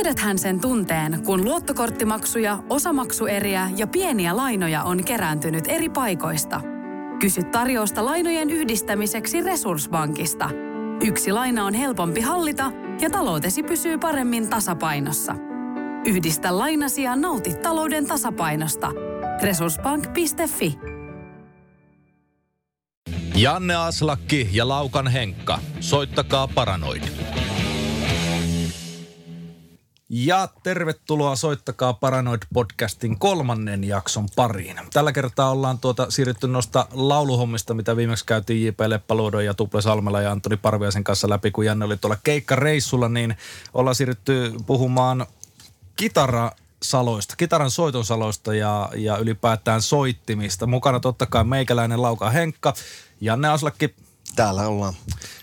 Tiedäthän sen tunteen, kun luottokorttimaksuja, osamaksueriä ja pieniä lainoja on kerääntynyt eri paikoista. Kysy tarjousta lainojen yhdistämiseksi Resurssbankista. Yksi laina on helpompi hallita ja taloutesi pysyy paremmin tasapainossa. Yhdistä lainasi ja nauti talouden tasapainosta. Resurssbank.fi Janne Aslakki ja Laukan Henkka. Soittakaa Paranoid. Ja tervetuloa Soittakaa Paranoid-podcastin kolmannen jakson pariin. Tällä kertaa ollaan tuota siirrytty noista lauluhommista, mitä viimeksi käytiin J.P. Leppaluodon ja Tuple Salmela ja Antoni Parviaisen kanssa läpi, kun Janne oli tuolla keikkareissulla, niin ollaan siirrytty puhumaan kitara saloista, kitaran soiton saloista ja, ja ylipäätään soittimista. Mukana totta kai meikäläinen Lauka Henkka, Janne Aslakki Täällä ollaan.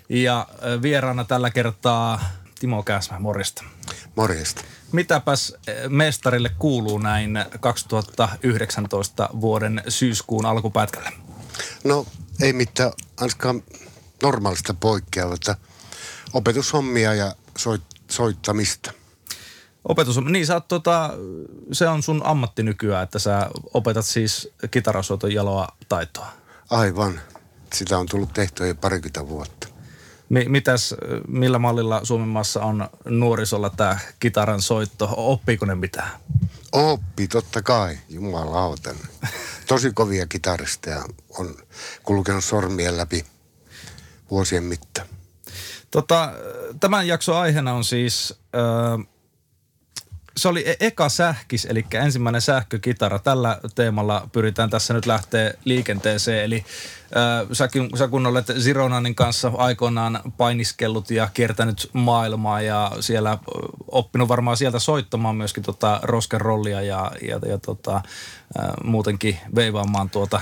ja vieraana tällä kertaa Timo Käsmä, morjesta. Morjesta. Mitäpäs eh, mestarille kuuluu näin 2019 vuoden syyskuun alkupätkällä? No ei mitään, ainakaan normaalista poikkeava, että opetushommia ja soit, soittamista. Opetus, niin sä oot, tota, se on sun ammatti nykyään, että sä opetat siis kitarasoiton jaloa taitoa. Aivan. Sitä on tullut tehtyä jo parikymmentä vuotta. Mi- mitäs, millä mallilla Suomen maassa on nuorisolla tämä kitaran soitto? Oppiiko ne mitään? Oppi, totta kai, jumalautan. Tosi kovia kitaristeja on kulkenut sormien läpi vuosien mittaan. Tota, tämän jakson aiheena on siis, ö, se oli e- eka sähkis, eli ensimmäinen sähkökitara. Tällä teemalla pyritään tässä nyt lähteä liikenteeseen. Eli ö, säkin, sä kun olet Zironanin kanssa aikoinaan painiskellut ja kiertänyt maailmaa ja siellä oppinut varmaan sieltä soittamaan myöskin tota rollia ja, ja, ja tota, ö, muutenkin veivaamaan tuota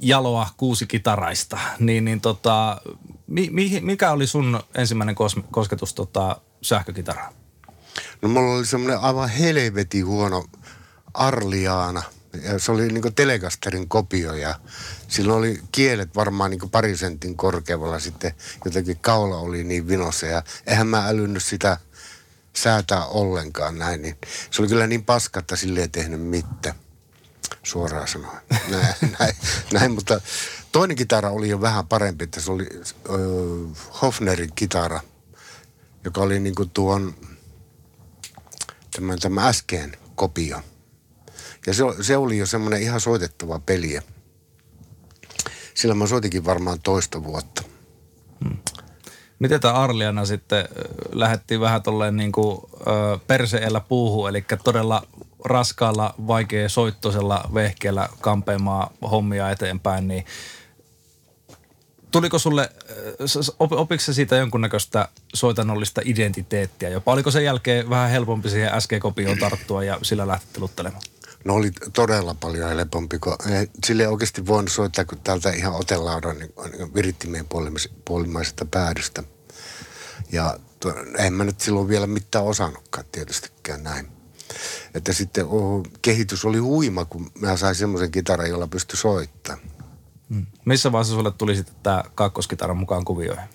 jaloa kuusi kitaraista, niin, niin tota, mi, mi, mikä oli sun ensimmäinen kos, kosketus tota, sähkökitaraan? No mulla oli semmoinen aivan helvetin huono Arliaana. Ja se oli niinku Telecasterin kopio ja silloin oli kielet varmaan niinku pari sentin korkeudella sitten jotenkin kaula oli niin vinossa ja eihän mä älynnyt sitä säätää ollenkaan näin. Niin se oli kyllä niin paska, että sille ei tehnyt mitään suoraan sanoen. Näin, näin, näin, mutta toinen kitara oli jo vähän parempi, että se oli ö, Hofnerin kitara, joka oli niinku tuon tämän, tämän äsken kopio. Ja se, se oli jo semmoinen ihan soitettava peli. Sillä mä soitinkin varmaan toista vuotta. Miten tämä Arliana sitten ö, lähdettiin vähän tolleen niin kuin perseellä puuhun, eli todella raskaalla, vaikea soittoisella vehkeellä kampeamaan hommia eteenpäin, niin tuliko sulle, ö, s- s- op, opiko se siitä jonkunnäköistä soitannollista identiteettiä jopa? Oliko sen jälkeen vähän helpompi siihen SG-kopioon tarttua ja sillä lähteä teluttelemaan? No oli todella paljon helpompi, kun sille oikeasti voinut soittaa, kun täältä ihan otelaudan niin, niin virittimien puolimis- puolimaisesta päädystä. Ja to, en mä nyt silloin vielä mitään osannutkaan tietystikään näin. Että sitten oh, kehitys oli huima, kun mä sain semmoisen kitaran, jolla pystyi soittamaan. Missä vaiheessa sulle tuli sitten tämä kakkoskitaran mukaan kuvioihin?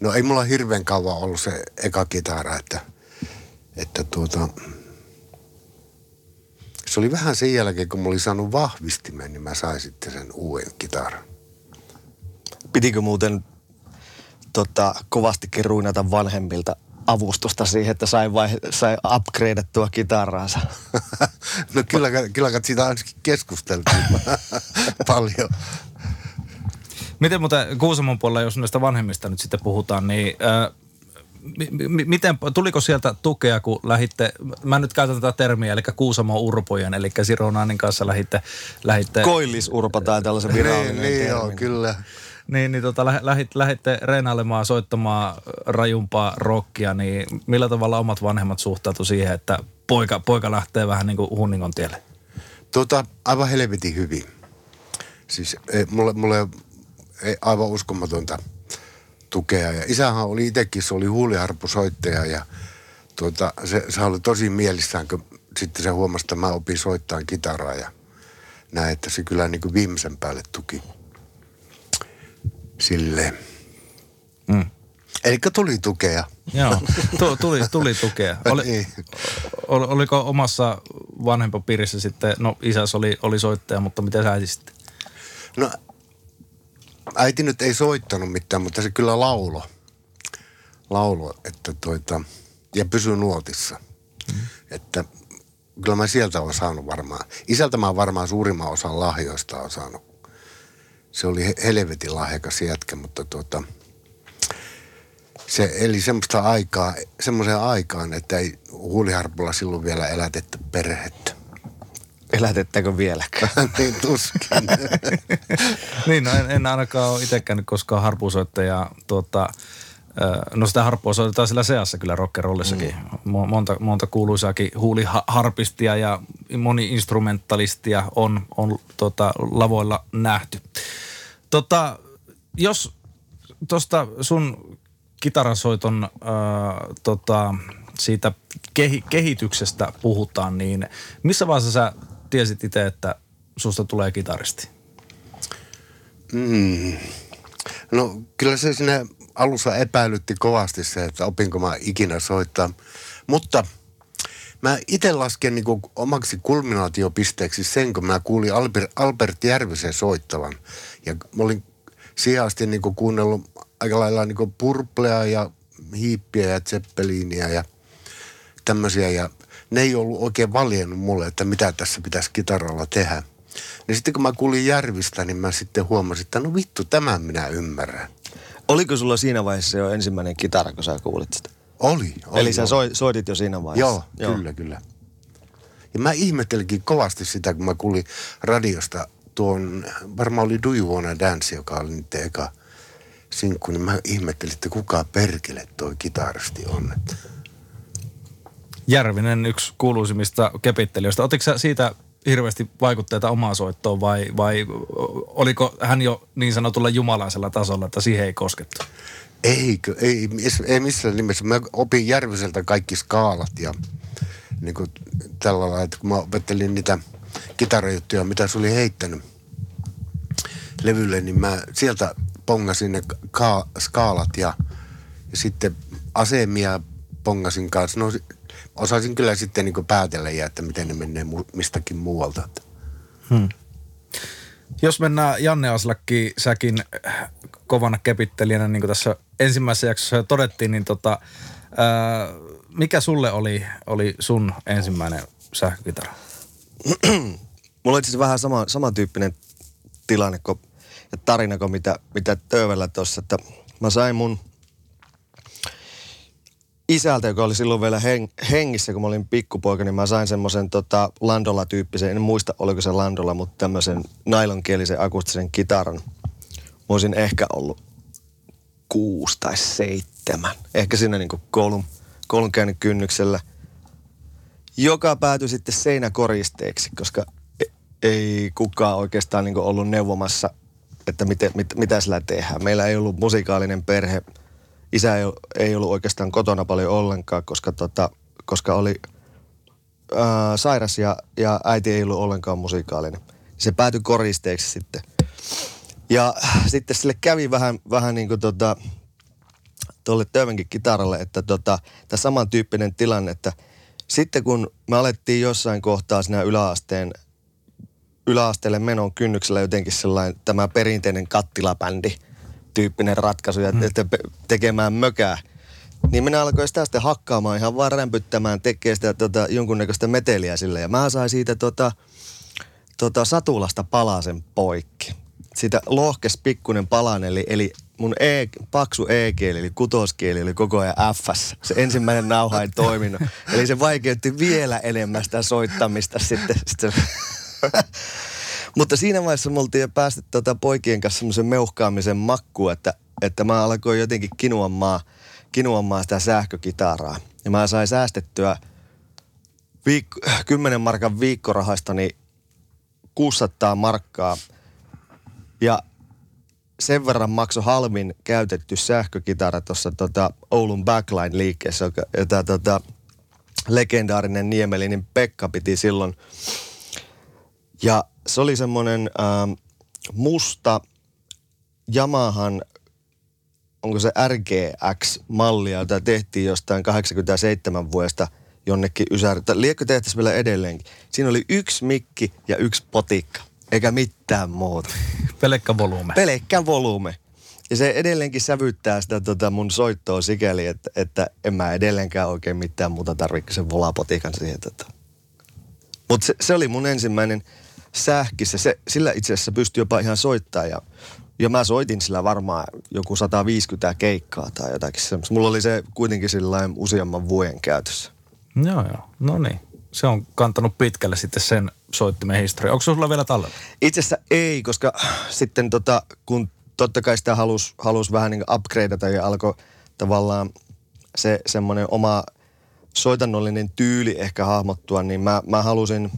No ei mulla hirveän kauan ollut se eka kitara, että, että tuota, se oli vähän sen jälkeen, kun mä olin saanut vahvistimen, niin mä sain sitten sen uuden kitaran. Pitikö muuten tota, kovasti keruinata vanhemmilta avustusta siihen, että sai, vai, sai upgradeattua kitaraansa? no kyllä, kyllä siitä ainakin keskusteltiin paljon. Miten muuten Kuusamon puolella, jos näistä vanhemmista nyt sitten puhutaan, niin ää, mi- mi- miten, tuliko sieltä tukea, kun lähitte, mä nyt käytän tätä termiä, eli Kuusamon urpojen, eli Sironaanin kanssa lähitte, lähitte Koillisurpa tai tällaisen virallinen niin, niin joo, kyllä. niin, niin tota, läh- lähit, lähitte reenailemaan, soittamaan rajumpaa rockia, niin millä tavalla omat vanhemmat suhtautu siihen, että poika, poika lähtee vähän niin kuin hunningon tielle? Tuota, aivan helvetin hyvin. Siis ei, mulle, mulle aivan uskomatonta tukea. Ja isähän oli itsekin, se oli huuliharppusoittaja ja tuota, se, se oli tosi mielissään, kun sitten se huomasi, että mä opin soittamaan kitaraa ja näin, että se kyllä niin kuin viimeisen päälle tuki. Silleen. Mm. Eli tuli tukea. Joo, tu- tuli, tuli tukea. Oli, Niin. ol- oliko omassa vanhempapiirissä sitten, no isäs oli, oli soittaja, mutta miten sä sitten? No, äiti nyt ei soittanut mitään, mutta se kyllä laulo. Laulo, että toita, ja pysy nuotissa. Mm. Että kyllä mä sieltä olen saanut varmaan. Isältä mä oon varmaan suurimman osan lahjoista on saanut. Se oli he- helvetin lahjakas jätkä, mutta tuota, se eli semmoista aikaa, semmoiseen aikaan, että ei huuliharpulla silloin vielä elätetty perhettä. Elätettäkö vieläkään? niin tuskin. niin, no en, en ainakaan ole itsekään koskaan harpuusoittaja. Tuota, no sitä harppua soitetaan sillä seassa kyllä rockerollissakin. Mm. Monta, monta kuuluisaakin huuliharpistia ja moni-instrumentalistia on, on tota, lavoilla nähty. Tota, jos tuosta sun kitarasoiton äh, tota, siitä kehi, kehityksestä puhutaan, niin missä vaiheessa sä tiesit itse, että susta tulee kitaristi? Mm. No kyllä se sinne alussa epäilytti kovasti se, että opinko mä ikinä soittaa. Mutta mä itse lasken niin omaksi kulminaatiopisteeksi sen, kun mä kuulin Albert, Albert Järvisen soittavan. Ja mä olin siihen asti niin kuunnellut aika lailla niin purplea ja hiippiä ja zeppeliiniä ja tämmöisiä. Ja ne ei ollut oikein valjennut mulle, että mitä tässä pitäisi kitaralla tehdä. Niin sitten kun mä kuulin Järvistä, niin mä sitten huomasin, että no vittu, tämän minä ymmärrän. Oliko sulla siinä vaiheessa jo ensimmäinen kitara, kun sä kuulit sitä? Oli. oli Eli sä soi, soitit jo siinä vaiheessa? Joo, Joo, kyllä, kyllä. Ja mä ihmettelinkin kovasti sitä, kun mä kuulin radiosta tuon, varmaan oli Do You Wanna Dance, joka oli nyt eka sinkku, niin mä ihmettelin, että kuka perkele toi kitaristi on. Että Järvinen yksi kuuluisimmista kepittelijöistä. Otitko sä siitä hirveästi vaikutteita omaa soittoon vai, vai oliko hän jo niin sanotulla jumalaisella tasolla, että siihen ei koskettu? Eikö? Ei, ei missään nimessä. Mä opin Järviseltä kaikki skaalat ja niin kuin tällä lailla, että kun mä opettelin niitä kitarajuttuja, mitä se oli heittänyt levylle, niin mä sieltä pongasin ne ka- skaalat ja, ja sitten asemia pongasin kanssa. No osasin kyllä sitten niin päätellä ja että miten ne menee mu- mistäkin muualta. Hmm. Jos mennään Janne Aslakki, säkin äh, kovana kepittelijänä, niin kuin tässä ensimmäisessä jaksossa jo todettiin, niin tota, ää, mikä sulle oli, oli sun ensimmäinen sähkökitara? Mulla oli siis vähän sama, samantyyppinen tilanne kuin, ja tarina kuin mitä, mitä Töövellä tuossa, että mä sain mun isältä, joka oli silloin vielä heng, hengissä, kun mä olin pikkupoika, niin mä sain semmoisen tota, Landola-tyyppisen, en muista oliko se Landola, mutta tämmöisen nailonkielisen akustisen kitaran. Mä olisin ehkä ollut kuusi tai seitsemän. Ehkä siinä niin koulun, koulun käynyt kynnyksellä. Joka päätyi sitten seinäkoristeeksi, koska e- ei kukaan oikeastaan niin ollut neuvomassa, että miten, mit, mitä sillä tehdään. Meillä ei ollut musikaalinen perhe. Isä ei, ei ollut oikeastaan kotona paljon ollenkaan, koska, tota, koska oli ää, sairas ja, ja äiti ei ollut ollenkaan musikaalinen. Se päätyi koristeeksi sitten. Ja sitten sille kävi vähän, vähän niin kuin tota, tuolle Tövänkin kitaralle, että tota, tämä samantyyppinen tilanne, että sitten kun me alettiin jossain kohtaa siinä yläasteen, yläasteelle menon kynnyksellä jotenkin sellainen tämä perinteinen kattilabändi tyyppinen ratkaisu ja mm. tekemään mökää, niin minä alkoin sitä sitten hakkaamaan ihan vaan rämpyttämään, tekee sitä tota, jonkunnäköistä meteliä sille. Ja mä sain siitä tota, tota, satulasta palasen poikki. Siitä lohkes pikkunen palan, eli, eli mun e, paksu e-kieli, eli kutoskieli oli koko ajan F. Se ensimmäinen nauha ei toiminut. Eli se vaikeutti vielä enemmän sitä soittamista sitten. sitten. Mutta siinä vaiheessa me oltiin päästy tota poikien kanssa semmoisen meuhkaamisen makkuun, että, että mä alkoin jotenkin kinuamaan, kinuamaan sitä sähkökitaraa. Ja mä sain säästettyä viik- 10 markan viikkorahastani 600 markkaa. Ja sen verran maksoi halvin käytetty sähkökitara tuossa tota Oulun Backline-liikkeessä, jota tota, legendaarinen Niemelinin Pekka piti silloin. Ja se oli semmoinen ähm, musta Yamahan, onko se RGX-mallia, jota tehtiin jostain 87 vuodesta jonnekin ysäri. Tai liekö tehtäisiin vielä edelleenkin. Siinä oli yksi mikki ja yksi potikka, eikä mitään muuta. Pelkkä volyyme. Pelkkä volyyme. Ja se edelleenkin sävyttää sitä tota mun soittoa sikäli, että, että en mä edelleenkään oikein mitään muuta tarvitse sen volapotikan siihen. Tota. Mutta se, se, oli mun ensimmäinen sähkissä. Se, sillä itse asiassa pystyi jopa ihan soittaa ja, ja mä soitin sillä varmaan joku 150 keikkaa tai jotakin semmoista. Mulla oli se kuitenkin sillä useamman vuoden käytössä. Joo, joo. No niin. Se on kantanut pitkälle sitten sen soittimen historia. Onko sulla vielä tallella? Itse asiassa ei, koska sitten tota, kun totta kai sitä halusi halus vähän niin upgradeata ja alkoi tavallaan se semmoinen oma soitannollinen tyyli ehkä hahmottua, niin mä, mä halusin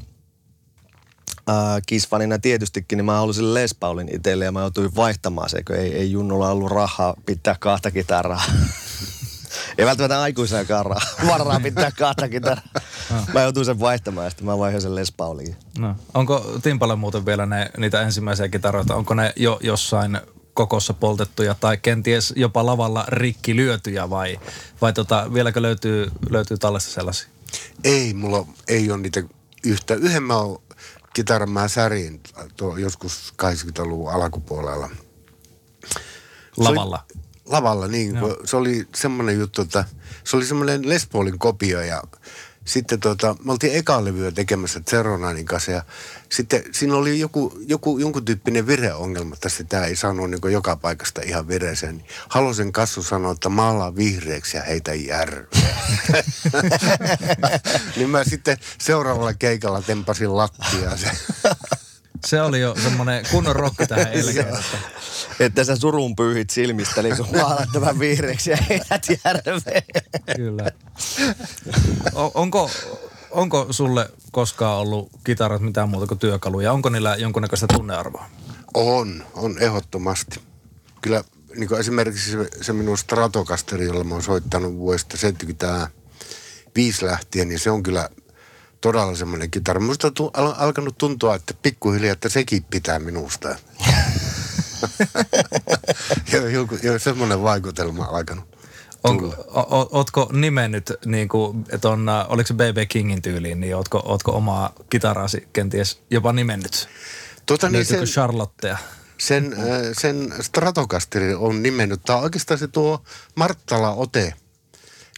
äh, Kisfanina tietystikin, niin mä halusin Les Paulin itselle ja mä joutuin vaihtamaan se, kun ei, ei Junnulla ollut rahaa pitää kahta kitaraa. ei välttämättä aikuisakaan varaa pitää kahta kitaraa. mä joutuin sen vaihtamaan ja sitten mä vaihoin sen Les Pauliin. No. Onko Timpalle muuten vielä ne, niitä ensimmäisiä kitaroita, onko ne jo jossain kokossa poltettuja tai kenties jopa lavalla rikki lyötyjä vai, vai tota, vieläkö löytyy, löytyy tallessa sellaisia? Ei, mulla ei ole niitä yhtä. Yhden mä oon kitaran mä särin tuo joskus 80-luvun alkupuolella. Lavalla? Se oli, lavalla, niin. Kun se oli semmoinen juttu, että se oli semmoinen Les Paulin kopio ja sitten tota, me oltiin eka levyä tekemässä Zeronanin kanssa ja sitten siinä oli joku, joku jonkun tyyppinen vireongelma, että sitä ei saanut niin joka paikasta ihan vireeseen. Niin halusin Kassu sanoa, että maalaa vihreäksi ja heitä järveä. niin mä sitten seuraavalla keikalla tempasin lattiaa se. Oli jo semmoinen kunnon rokki tähän elkeen. että sä surun pyyhit silmistä, niin kun maalat tämän vihreäksi ja heidät järveen. Kyllä. O- onko, onko sulle koskaan ollut kitarat mitään muuta kuin työkaluja? Onko niillä jonkunnäköistä tunnearvoa? On, on ehdottomasti. Kyllä niin kuin esimerkiksi se, se minun Stratokasteri, jolla mä oon soittanut vuodesta 75 lähtien, niin se on kyllä todella semmoinen kitara. Minusta on al- alkanut tuntua, että pikkuhiljaa, että sekin pitää minusta. joo, joku, joo, semmoinen vaikutelma alkanut. Onko, o, ootko nimennyt, niin kuin, että on, äh, oliko se BB Kingin tyyliin, niin ootko, ootko omaa kitaraasi kenties jopa nimennyt? Tota, niin Löytyykö sen, Charlottea? sen, äh, sen Stratokasteri on nimennyt. Tämä on oikeastaan se tuo Marttala Ote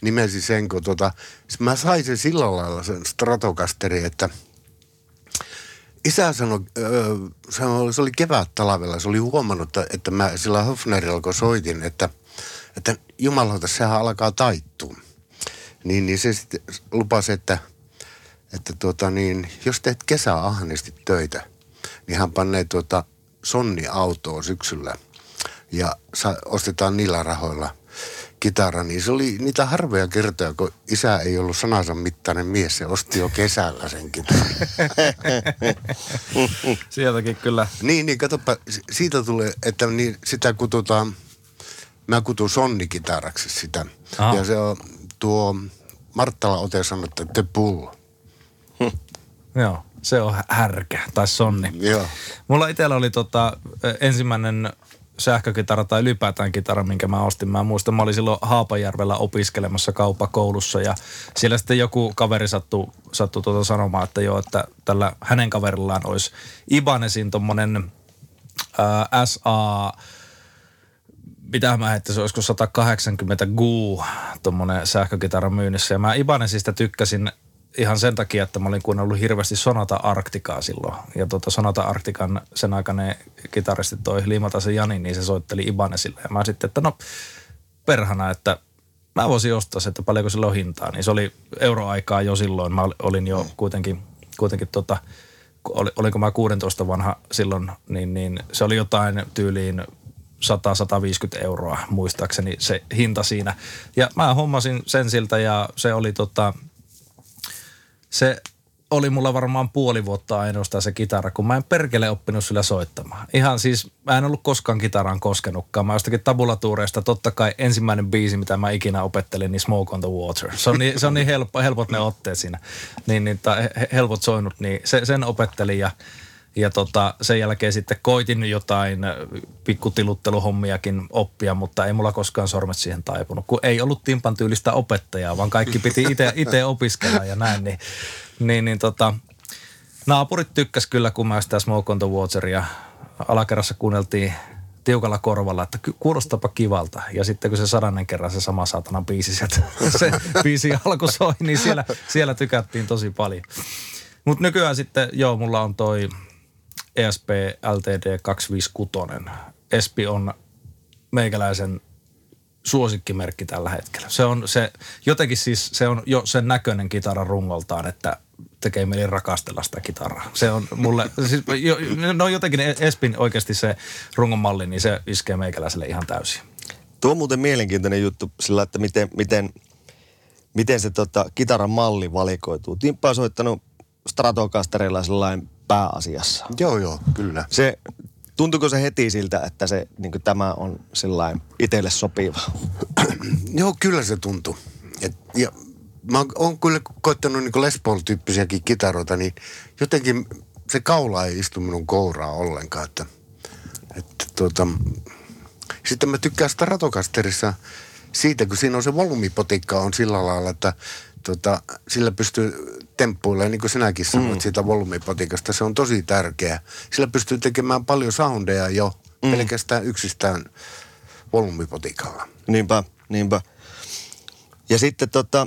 nimesi sen, kun tota, mä sain sen sillä lailla sen Stratokasteri, että isä sanoi, öö, se oli kevät talvella, se oli huomannut, että, että mä sillä Hofnerilla, kun soitin, että, että jumalauta, sehän alkaa taittua. Niin, niin se sitten lupasi, että, että tuota niin, jos teet kesä ahnesti töitä, niin hän panee tuota sonni autoa syksyllä ja sa, ostetaan niillä rahoilla kitara, niin se oli niitä harvoja kertoja, kun isä ei ollut sanansa mittainen mies, se osti jo kesällä sen kitaran. Sieltäkin kyllä. niin, niin, katsopa, si- siitä tulee, että niin, sitä kututaan, mä kutun sonnikitaraksi sitä. Aha. Ja se on tuo Marttala Ote sanoi, että the pull. Joo, se on hä- härkä tai sonni. Joo. Mulla itsellä oli tota, ensimmäinen sähkökitara tai ylipäätään kitara, minkä mä ostin. Mä muistan, mä olin silloin Haapajärvellä opiskelemassa kauppakoulussa ja siellä sitten joku kaveri sattui, sattui tuota sanomaan, että joo, että tällä hänen kaverillaan olisi Ibanesin tommonen ää, SA mitä mä että se olisiko 180 GU tuommoinen sähkökitara myynnissä. Ja mä Ibanesista tykkäsin ihan sen takia, että mä olin kuunnellut hirveästi Sonata Arktikaa silloin. Ja tuota Sonata Arktikan sen aikainen kitaristi toi Limatasen Jani, niin se soitteli Ibanesille. Ja mä sitten, että no perhana, että mä voisin ostaa se, että paljonko sillä on hintaa. Niin se oli euroaikaa jo silloin. Mä olin jo kuitenkin, kuitenkin tota, oli, oliko mä 16 vanha silloin, niin, niin se oli jotain tyyliin 100-150 euroa muistaakseni se hinta siinä. Ja mä hommasin sen siltä ja se oli tota, se oli mulla varmaan puoli vuotta ainoastaan se kitara, kun mä en perkele oppinut sillä soittamaan. Ihan siis, mä en ollut koskaan kitaraan koskenutkaan. Mä jostakin tabulatuureista, totta kai ensimmäinen biisi, mitä mä ikinä opettelin, niin Smoke on the Water. Se on niin, se on niin helppo, helpot ne otteet siinä, niin, niin tai he- helpot soinut, niin se, sen opettelin ja Ja tota, sen jälkeen sitten koitin jotain äh, pikkutilutteluhommiakin oppia, mutta ei mulla koskaan sormet siihen taipunut, kun ei ollut timpan tyylistä opettajaa, vaan kaikki piti itse opiskella ja näin. Niin, niin, niin tota, naapurit tykkäs kyllä, kun mä sitä Smoke on the Wateria alakerrassa kuunneltiin tiukalla korvalla, että kuulostapa kivalta. Ja sitten kun se sadannen kerran se sama saatana biisi sieltä, se biisi alkoi soi, niin siellä, siellä tykättiin tosi paljon. Mutta nykyään sitten, joo, mulla on toi ESP LTD 256. Espi on meikäläisen suosikkimerkki tällä hetkellä. Se on se, jotenkin siis se on jo sen näköinen kitara rungoltaan, että tekee mieli rakastella sitä kitaraa. Se on mulle, siis, jo, no jotenkin Espin oikeasti se rungon malli, niin se iskee meikäläiselle ihan täysin. Tuo on muuten mielenkiintoinen juttu sillä, että miten, miten, miten se tota, kitaran malli valikoituu. Timppa on soittanut Stratocasterilla sellainen pääasiassa. Joo, joo, kyllä. Se, tuntuuko se heti siltä, että se, niin tämä on sellainen itselle sopiva? Joo, kyllä se tuntuu. Et, ja mä oon kyllä koittanut niin Les Paul-tyyppisiäkin kitaroita, niin jotenkin se kaula ei istu minun kouraa ollenkaan. Että, että tuota, sitten mä tykkään Stratocasterissa siitä, kun siinä on se volyymipotikka on sillä lailla, että tota, sillä pystyy temppuilemaan, niin kuin sinäkin sanoit mm. siitä volyymipotikasta. Se on tosi tärkeä. Sillä pystyy tekemään paljon soundeja jo mm. pelkästään yksistään volyymipotikalla. Niinpä, niinpä. Ja sitten tota,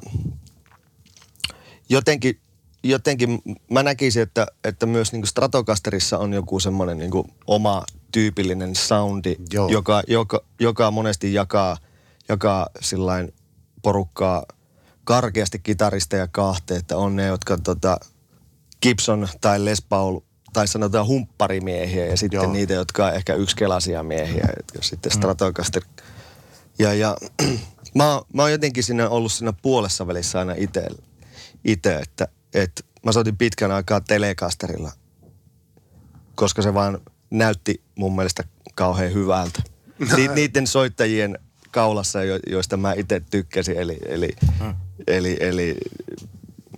jotenkin, jotenkin mä näkisin, että, että myös niin Stratocasterissa on joku semmoinen niin oma tyypillinen soundi, joka, joka, joka monesti jakaa, jakaa sillain porukkaa karkeasti kitaristeja kahteen, että on ne, jotka tota, Gibson tai Les Paul tai sanotaan humpparimiehiä ja sitten Joo. niitä, jotka on ehkä yksikelaisia miehiä, jotka sitten mm. Stratocaster. Ja, ja mä, mä oon jotenkin siinä ollut siinä puolessa välissä aina itse että, että mä soitin pitkän aikaa Telecasterilla, koska se vaan näytti mun mielestä kauhean hyvältä. Ni, niiden soittajien kaulassa, jo, joista mä itse tykkäsin, eli, eli, hmm. Eli, eli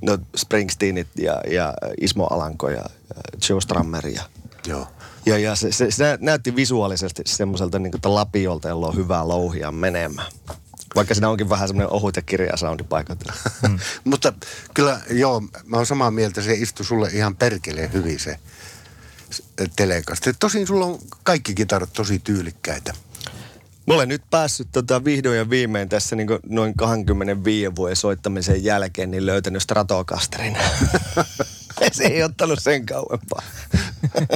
no Springsteenit ja, ja Ismo Alanko ja, ja Joe Strammer ja, Joo. ja, ja se, se, se, näytti visuaalisesti semmoiselta niin kuin, lapiolta, jolla on hyvää louhia menemään. Vaikka siinä onkin vähän semmoinen ohut ja kirja soundi mm. Mutta kyllä, joo, mä oon samaa mieltä, se istui sulle ihan perkeleen hyvin se telekasta. Tosin sulla on kaikki kitarat tosi tyylikkäitä. Mä olen nyt päässyt tota vihdoin ja viimein tässä niin noin 25 vuoden soittamisen jälkeen niin löytänyt Stratocasterin. se ei ottanut sen kauempaa.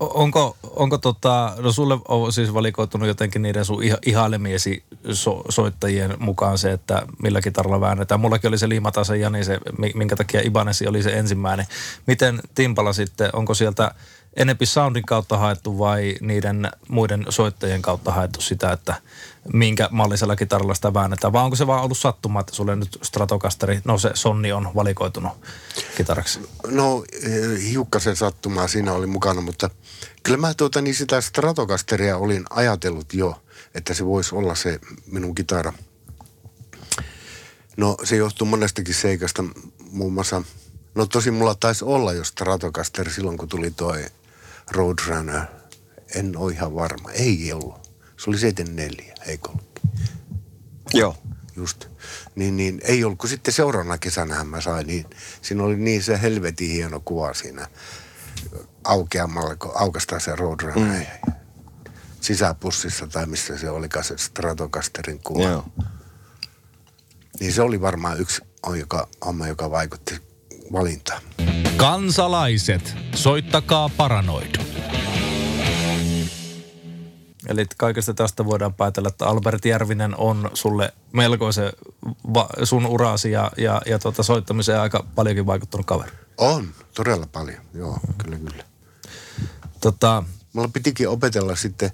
Onko, onko tota, no sulle on siis valikoitunut jotenkin niiden sun ihailemiesi so, soittajien mukaan se, että millä kitaralla väännetään. Mullakin oli se Liimatasa Jani, se, minkä takia Ibanesi oli se ensimmäinen. Miten Timpala sitten, onko sieltä enempi soundin kautta haettu vai niiden muiden soittajien kautta haettu sitä, että minkä mallisella kitaralla sitä väännetään? Vai onko se vaan ollut sattuma, että sulle nyt Stratocasteri, no se Sonni on valikoitunut kitaraksi? No eh, hiukkasen sattumaa siinä oli mukana, mutta kyllä mä tuota, niin sitä Stratocasteria olin ajatellut jo, että se voisi olla se minun kitara. No se johtuu monestakin seikasta, muun muassa, no tosi mulla taisi olla jo Stratocaster silloin, kun tuli toi Roadrunner. En ole ihan varma. Ei ollut. Se oli 74, eikö ollutkin? Joo. Just. Niin, niin ei ollut, kun sitten seuraavana kesänä mä sain, niin siinä oli niin se helvetin hieno kuva siinä aukeamalla, kun aukastaa se Roadrunner. Mm. Sisäpussissa tai missä se oli, se Stratocasterin kuva. Joo. Niin se oli varmaan yksi on, joka, homma, joka vaikutti valintaan. Kansalaiset, soittakaa paranoid. Eli kaikesta tästä voidaan päätellä, että Albert Järvinen on sulle melkoisen va- sun uraasi ja, ja, ja tuota soittamiseen aika paljonkin vaikuttanut kaveri. On, todella paljon. Joo, mm. kyllä, kyllä. Tota, mulla pitikin opetella sitten,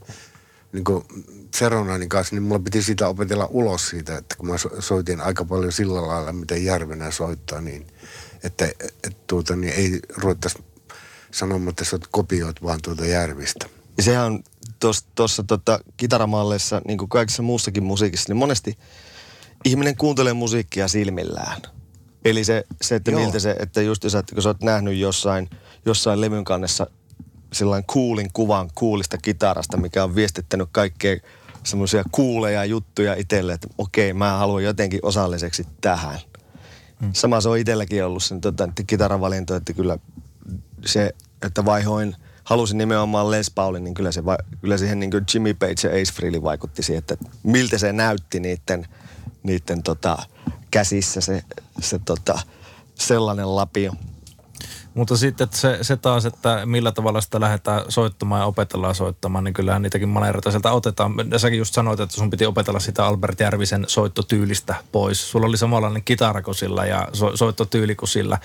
niin kuin Seronanin kanssa, niin mulla piti sitä opetella ulos siitä, että kun mä soitin aika paljon sillä lailla, miten Järvenä soittaa, niin että, että tuota, niin ei ruvettaisi sanomaan, että sä kopioit vaan tuota Järvistä. Sehän on tuossa tota, kitaramalleissa, niin kuin kaikessa muussakin musiikissa, niin monesti ihminen kuuntelee musiikkia silmillään. Eli se, se että Joo. miltä se, että just jos, että kun sä oot nähnyt jossain, jossain levyn kannessa sellainen coolin kuvan coolista kitarasta, mikä on viestittänyt kaikkea semmoisia kuuleja juttuja itselle, että okei, mä haluan jotenkin osalliseksi tähän. Hmm. Sama se on itselläkin ollut sen tota, kitaravalinto, että kyllä se, että vaihoin, halusin nimenomaan Les Paulin, niin kyllä, se, kyllä siihen niin kuin Jimmy Page ja Ace Frehley vaikutti siihen, että miltä se näytti niiden, niiden tota, käsissä se, se tota, sellainen lapio. Mutta sitten että se, se taas, että millä tavalla sitä lähdetään soittamaan ja opetellaan soittamaan, niin kyllähän niitäkin maneereita sieltä otetaan. Säkin just sanoit, että sun piti opetella sitä Albert Järvisen soittotyylistä pois. Sulla oli samanlainen kitara kuin sillä ja so, soittotyyli kuin sillä.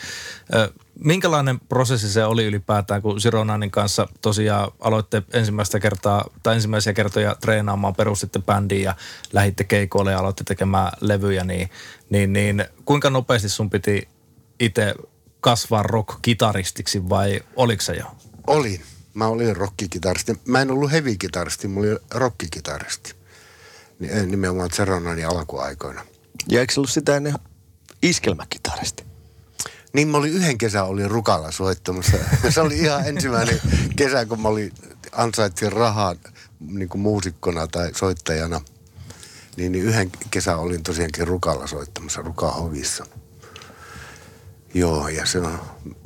Minkälainen prosessi se oli ylipäätään, kun Sironanin kanssa tosiaan aloitte ensimmäistä kertaa tai ensimmäisiä kertoja treenaamaan, perustitte bändiin ja lähditte keikoille ja aloitte tekemään levyjä, niin, niin, niin kuinka nopeasti sun piti itse kasvaa rock-kitaristiksi vai oliko se jo? Olin. Mä olin rockikitaristi. Mä en ollut heavy-kitaristi, mä olin rockikitaristi. Ni- eh, Nimenomaan Zeronanin alkuaikoina. Ja eikö se ollut sitä ennen iskelmäkitaristi? Niin mä olin yhden kesän olin Rukalla soittamassa. Se oli ihan ensimmäinen kesä, kun mä olin, ansaitsin rahaa niin kuin muusikkona tai soittajana. Niin, niin yhden kesän olin tosiaankin Rukalla soittamassa, Rukan hovissa. Joo, ja se on,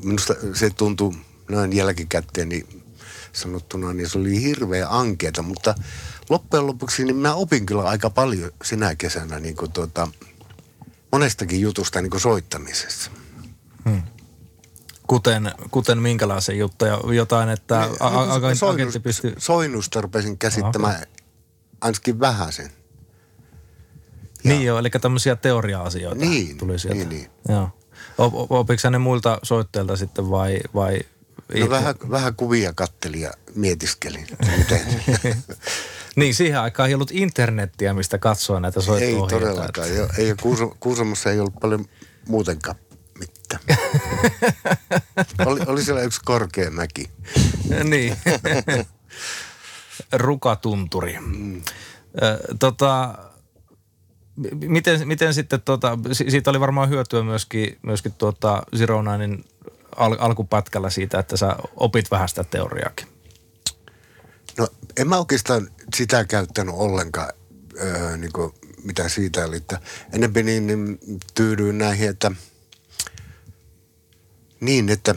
minusta se tuntui näin jälkikäteen niin sanottuna, niin se oli hirveä ankeeta, mutta loppujen lopuksi niin mä opin kyllä aika paljon sinä kesänä niin kuin tuota, monestakin jutusta niin kuin soittamisessa. Kuten, kuten minkälaisen juttuja, jotain, että a- a- a- Soinnusta- agentti pystyy... Soinnusta rupesin käsittämään ainakin vähän sen. Niin joo, eli tämmöisiä teoria-asioita Niin, tuli sieltä. niin, niin. Joo. Op, op, opiko sä ne muilta soittajilta sitten vai, vai No vähän, vähän kuvia kattelin ja mietiskelin, että miten. Niin, siihen aikaan ei ollut internettiä, mistä katsoa näitä ei soitto-ohjeita. todellakaan. Ei, ei, Kuusamossa ei ollut paljon muutenkaan mitään. oli, oli siellä yksi korkea mäki. niin. Rukatunturi. Mm. Tota, miten, miten sitten, tota, si- siitä oli varmaan hyötyä myöskin, myöskin tuota Zironainin al- alkupätkällä siitä, että sä opit vähän sitä teoriaakin. No en mä oikeastaan sitä käyttänyt ollenkaan, öö, niin kuin, mitä siitä oli. Että enemmän niin, niin tyydyin näihin, että niin, että,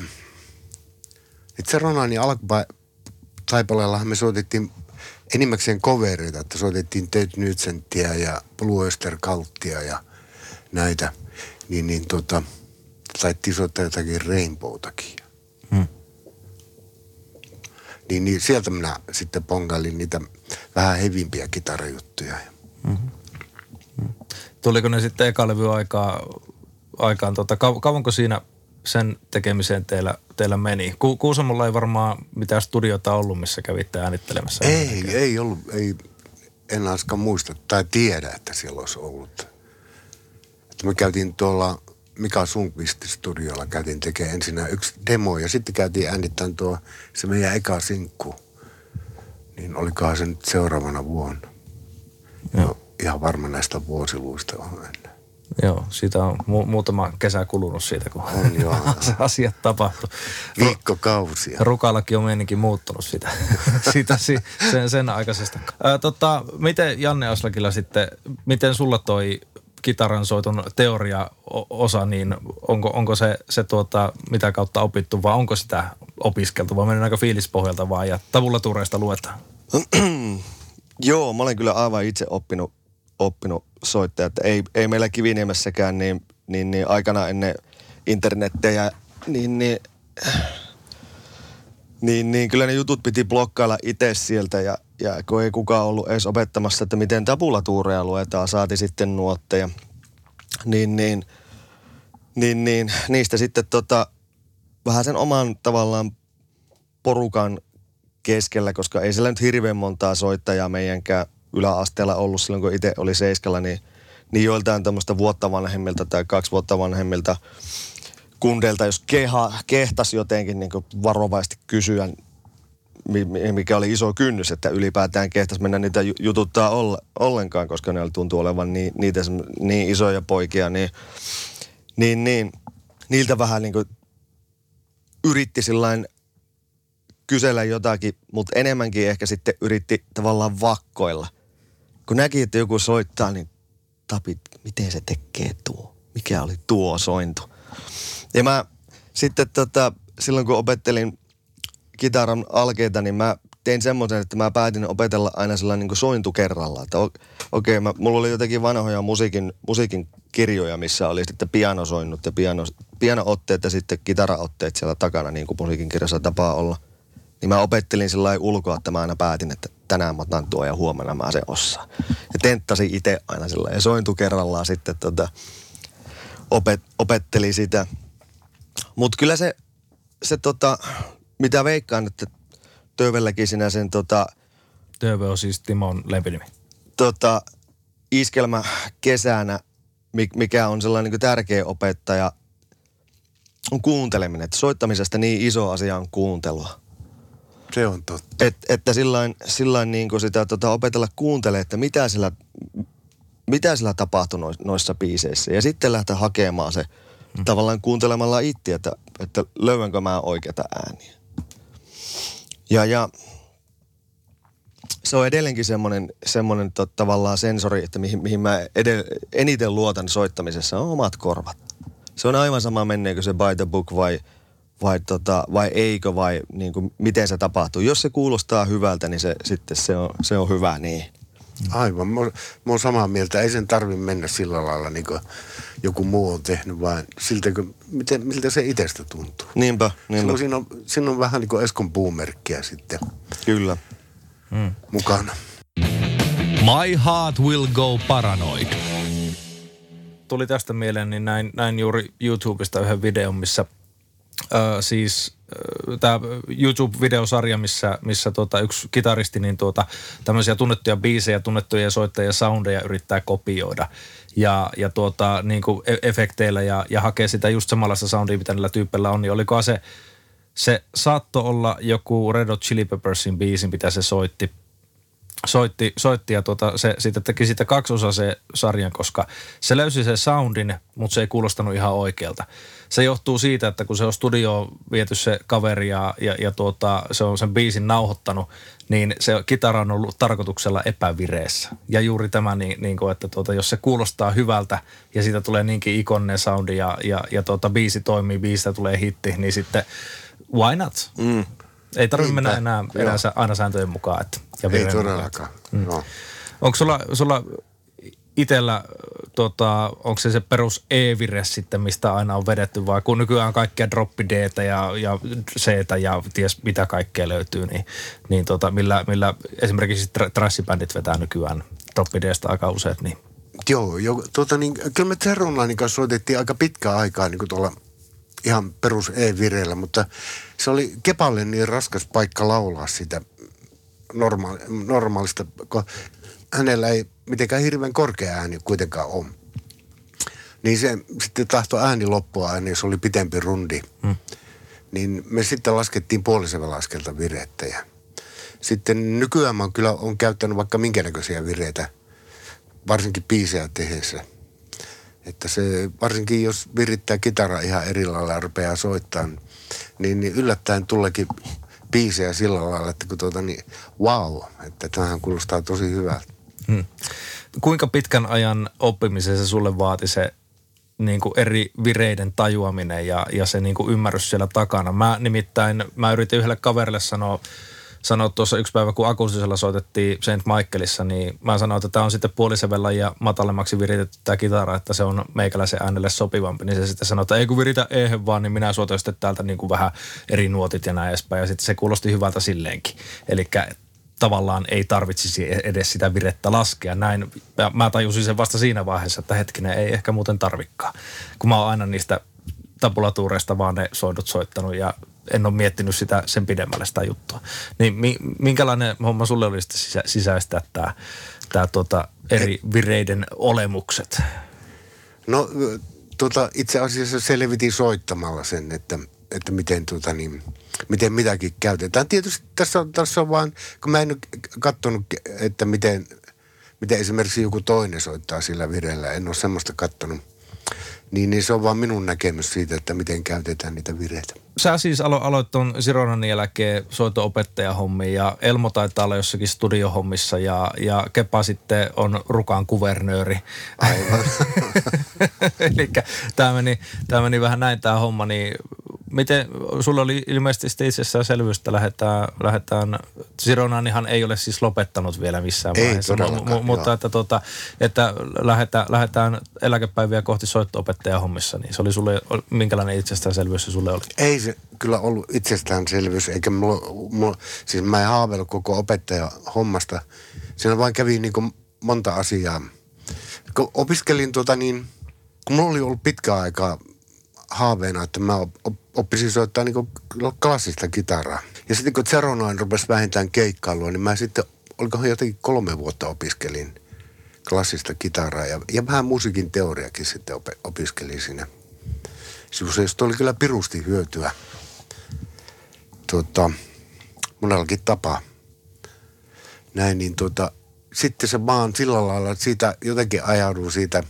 että se Ronanin alkutaipaleellahan me soitettiin enimmäkseen covereita, että soitettiin Ted Nugenttia ja Blue Oyster Cultia ja näitä. Niin, niin tota, taittiin soittaa jotakin Rainbowtakin. Niin, niin sieltä minä sitten pongailin niitä vähän hevimpiä kitarajuttuja. Tuliko ne sitten eka levy aikaa, aikaan, tota, kau- kauanko siinä sen tekemiseen teillä, teillä meni? Ku, Kuusamolla ei varmaan mitään studiota ollut, missä kävitte äänittelemässä. Ei, ei ollut, ei, en ainakaan muista tai tiedä, että siellä olisi ollut. Että me käytiin tuolla Mika Sundqvistin studiolla, käytiin tekemään ensin yksi demo ja sitten käytiin äänittämään tuo se meidän eka sinkku. Niin olikohan se nyt seuraavana vuonna. Joo. Ihan varma näistä vuosiluista on. Joo, siitä on mu- muutama kesä kulunut siitä, kun On joo. asiat tapahtui. Viikkokausia. Rukallakin on meininkin muuttunut sitä, sitä si- sen, sen aikaisesta. Ää, tota, miten Janne Aslakilla sitten, miten sulla toi kitaran soiton teoria o- osa, niin onko, onko se, se tuota, mitä kautta opittu vai onko sitä opiskeltu vai mennäänkö fiilispohjalta vaan ja tabulatuureista luetaan? Joo, mä olen kyllä aivan itse oppinut, oppinut soittaa, että ei, ei meillä Kiviniemessäkään niin, niin, niin aikana ennen internettejä, niin, niin, niin, niin kyllä ne jutut piti blokkailla itse sieltä ja, ja kun ei kukaan ollut edes opettamassa, että miten tabulatuureja luetaan, saati sitten nuotteja, niin, niin, niin, niin niistä sitten tota, vähän sen oman tavallaan porukan keskellä, koska ei siellä nyt hirveän montaa soittajaa meidänkään yläasteella ollut silloin, kun itse oli seiskalla, niin, niin joiltain tämmöistä vuotta vanhemmilta tai kaksi vuotta vanhemmilta kundeilta, jos keha, kehtas jotenkin niin varovaisesti kysyä, mi- mi- mikä oli iso kynnys, että ylipäätään kehtas mennä niitä ju- jututtaa ollenkaan, koska ne tuntuu olevan niin, niitä, niin isoja poikia, niin, Niin, niin. Niiltä vähän niin kuin yritti sillain kysellä jotakin, mutta enemmänkin ehkä sitten yritti tavallaan vakkoilla. Kun näki, että joku soittaa, niin tapit, miten se tekee tuo? Mikä oli tuo sointu? Ja mä sitten tota, silloin kun opettelin kitaran alkeita, niin mä tein semmoisen, että mä päätin opetella aina sellainen niin sointu kerralla. Että okei, okay, mulla oli jotenkin vanhoja musiikin, musiikin kirjoja, missä oli sitten pianosoinnut ja piano, pianootteet ja sitten kitaraotteet siellä takana, niin kuin musiikin kirjassa tapaa olla. Niin mä opettelin sillä ulkoa, että mä aina päätin, että tänään mä otan tuo ja huomenna mä sen osaan. Ja tenttasin itse aina sillä ja sointu kerrallaan sitten tota, opet, opetteli sitä. Mutta kyllä se, se tota, mitä veikkaan, että Tövelläkin sinä sen tota, Töve on siis Timon lempinimi. tota, iskelmä kesänä, mikä on sellainen niin tärkeä opettaja, on kuunteleminen. Että soittamisesta niin iso asia on kuuntelua. Se on totta. Et, että sillain, sillain niin kuin sitä tota, opetella kuuntele, että mitä sillä, mitä sillä tapahtui noissa biiseissä. Ja sitten lähteä hakemaan se hmm. tavallaan kuuntelemalla itse, että, että löydänkö mä oikeita ääniä. Ja, ja se on edelleenkin semmoinen, semmoinen to, tavallaan sensori, että mihin, mihin mä edell, eniten luotan soittamisessa on omat korvat. Se on aivan sama menneekö se by the book vai, vai, tota, vai eikö vai niin kuin, miten se tapahtuu. Jos se kuulostaa hyvältä, niin se, sitten se on, se on hyvä niin. Aivan, mä, mä oon samaa mieltä. Ei sen tarvi mennä sillä lailla niin kuin joku muu on tehnyt, vaan siltä, kun, miten, miltä se itsestä tuntuu. Niinpä, niinpä. siinä, on, siinä on vähän niin kuin Eskon puumerkkiä sitten. Kyllä. Mm. Mukana. My heart will go paranoid. Tuli tästä mieleen, niin näin, näin juuri YouTubesta yhden videon, missä ö, siis tämä YouTube-videosarja, missä, missä tuota, yksi kitaristi niin tuota, tämmöisiä tunnettuja biisejä, tunnettuja soittajia, soundeja yrittää kopioida ja, ja tuota, niin kuin e-, efekteillä ja, ja hakee sitä just samanlaista soundia, mitä niillä tyypillä on, niin olikohan se, se saatto olla joku Red Hot Chili Peppersin biisin, mitä se soitti – soitti, soitti ja tuota, se sitten teki sitä kaksosa se sarjan, koska se löysi sen soundin, mutta se ei kuulostanut ihan oikealta. Se johtuu siitä, että kun se on studio viety se kaveri ja, ja, ja tuota, se on sen biisin nauhoittanut, niin se kitara on ollut tarkoituksella epävireessä. Ja juuri tämä, niin, niin kuin, että tuota, jos se kuulostaa hyvältä ja siitä tulee niinkin ikoninen soundi ja, ja, ja tuota, biisi toimii, biisistä tulee hitti, niin sitten why not? Mm. Ei tarvitse mennä enää, enää aina sääntöjen mukaan. Että, ja Ei todellakaan. Mm. No. Onko sulla, sulla itsellä, tota, onko se se perus e-vire sitten, mistä aina on vedetty, vai kun nykyään kaikkia droppi d ja, ja c ja ties mitä kaikkea löytyy, niin, niin tota, millä, millä esimerkiksi trassibändit vetää nykyään droppi d aika useat, niin Joo, jo, tuota niin, kyllä me Zerronlainin kanssa soitettiin aika pitkää aikaa niin kuin tuolla ihan perus e-vireillä, mutta se oli Kepalle niin raskas paikka laulaa sitä normaali, normaalista, kun hänellä ei mitenkään hirveän korkea ääni kuitenkaan ole. Niin se sitten tahto ääni loppua, niin se oli pitempi rundi. Hmm. Niin me sitten laskettiin puolisevelaskelta virettä ja sitten nykyään mä kyllä on käyttänyt vaikka minkä näköisiä vireitä, varsinkin biisejä tehdessä – että se, varsinkin jos virittää kitara ihan eri lailla ja rupeaa soittaa, niin, niin yllättäen tullekin biisejä sillä lailla, että kun tuota niin, wow, että tämähän kuulostaa tosi hyvältä. Hmm. Kuinka pitkän ajan oppimiseen se sulle vaati se niin kuin eri vireiden tajuaminen ja, ja se niin kuin ymmärrys siellä takana? Mä nimittäin, mä yritin yhdelle kaverille sanoa, sanoa tuossa yksi päivä, kun akustisella soitettiin St. Michaelissa, niin mä sanoin, että tämä on sitten puolisevella ja matalemmaksi viritetty tämä kitara, että se on meikäläisen äänelle sopivampi. Niin se sitten sanoi, että ei kun viritä eihän vaan, niin minä soitan sitten täältä niin kuin vähän eri nuotit ja näin edespäin. Ja sitten se kuulosti hyvältä silleenkin. Eli tavallaan ei tarvitsisi edes sitä virettä laskea. Näin, mä tajusin sen vasta siinä vaiheessa, että hetkinen ei ehkä muuten tarvikkaa. Kun mä oon aina niistä tabulatuureista vaan ne soidut soittanut ja en ole miettinyt sitä sen pidemmälle sitä juttua. Niin minkälainen homma sulle oli sitten sisä, sisäistää tämä, tämä tuota eri vireiden olemukset? No tuota, itse asiassa selvitin soittamalla sen, että, että miten, tuota, niin, miten mitäkin käytetään. Tietysti tässä on, tässä on vaan, kun mä en ole katsonut, että miten, miten esimerkiksi joku toinen soittaa sillä vireellä. En ole semmoista katsonut. Niin, niin se on vaan minun näkemys siitä, että miten käytetään niitä vireitä. Sä siis alo- aloit tuon Sironanin jälkeen soito-opettajahommiin ja Elmo taitaa olla jossakin studiohommissa ja, ja Kepa sitten on Rukan kuvernööri. Aivan. Eli tämä meni, tää meni vähän näin tämä homma, niin miten, sulla oli ilmeisesti itsessään selvyys, että lähdetään, lähdetään Sironanihan ei ole siis lopettanut vielä missään Ei vaiheessa, todellakaan, mutta joo. että, tota, että lähdetään, lähdetään eläkepäiviä kohti soitto-opettajahommissa, niin se oli sulle, minkälainen itsestäänselvyys se sulle oli? Ei se kyllä ollut itsestäänselvyys, eikä mulla, mulla siis mä en haaveillut koko opettaja hommasta. Siinä vaan kävi niin kuin monta asiaa. Kun opiskelin tuota niin, kun mulla oli ollut pitkä aikaa haaveena, että mä op- op- oppisin soittaa niin klassista kitaraa. Ja sitten kun Zeronoin rupesi vähintään keikkailua, niin mä sitten, olikohan jotenkin kolme vuotta opiskelin klassista kitaraa ja, ja vähän musiikin teoriakin sitten op- opiskelin siinä josta oli kyllä pirusti hyötyä. Tota, monellakin tapaa. Näin, niin tota, sitten se vaan sillä lailla, että siitä jotenkin ajaudun siitä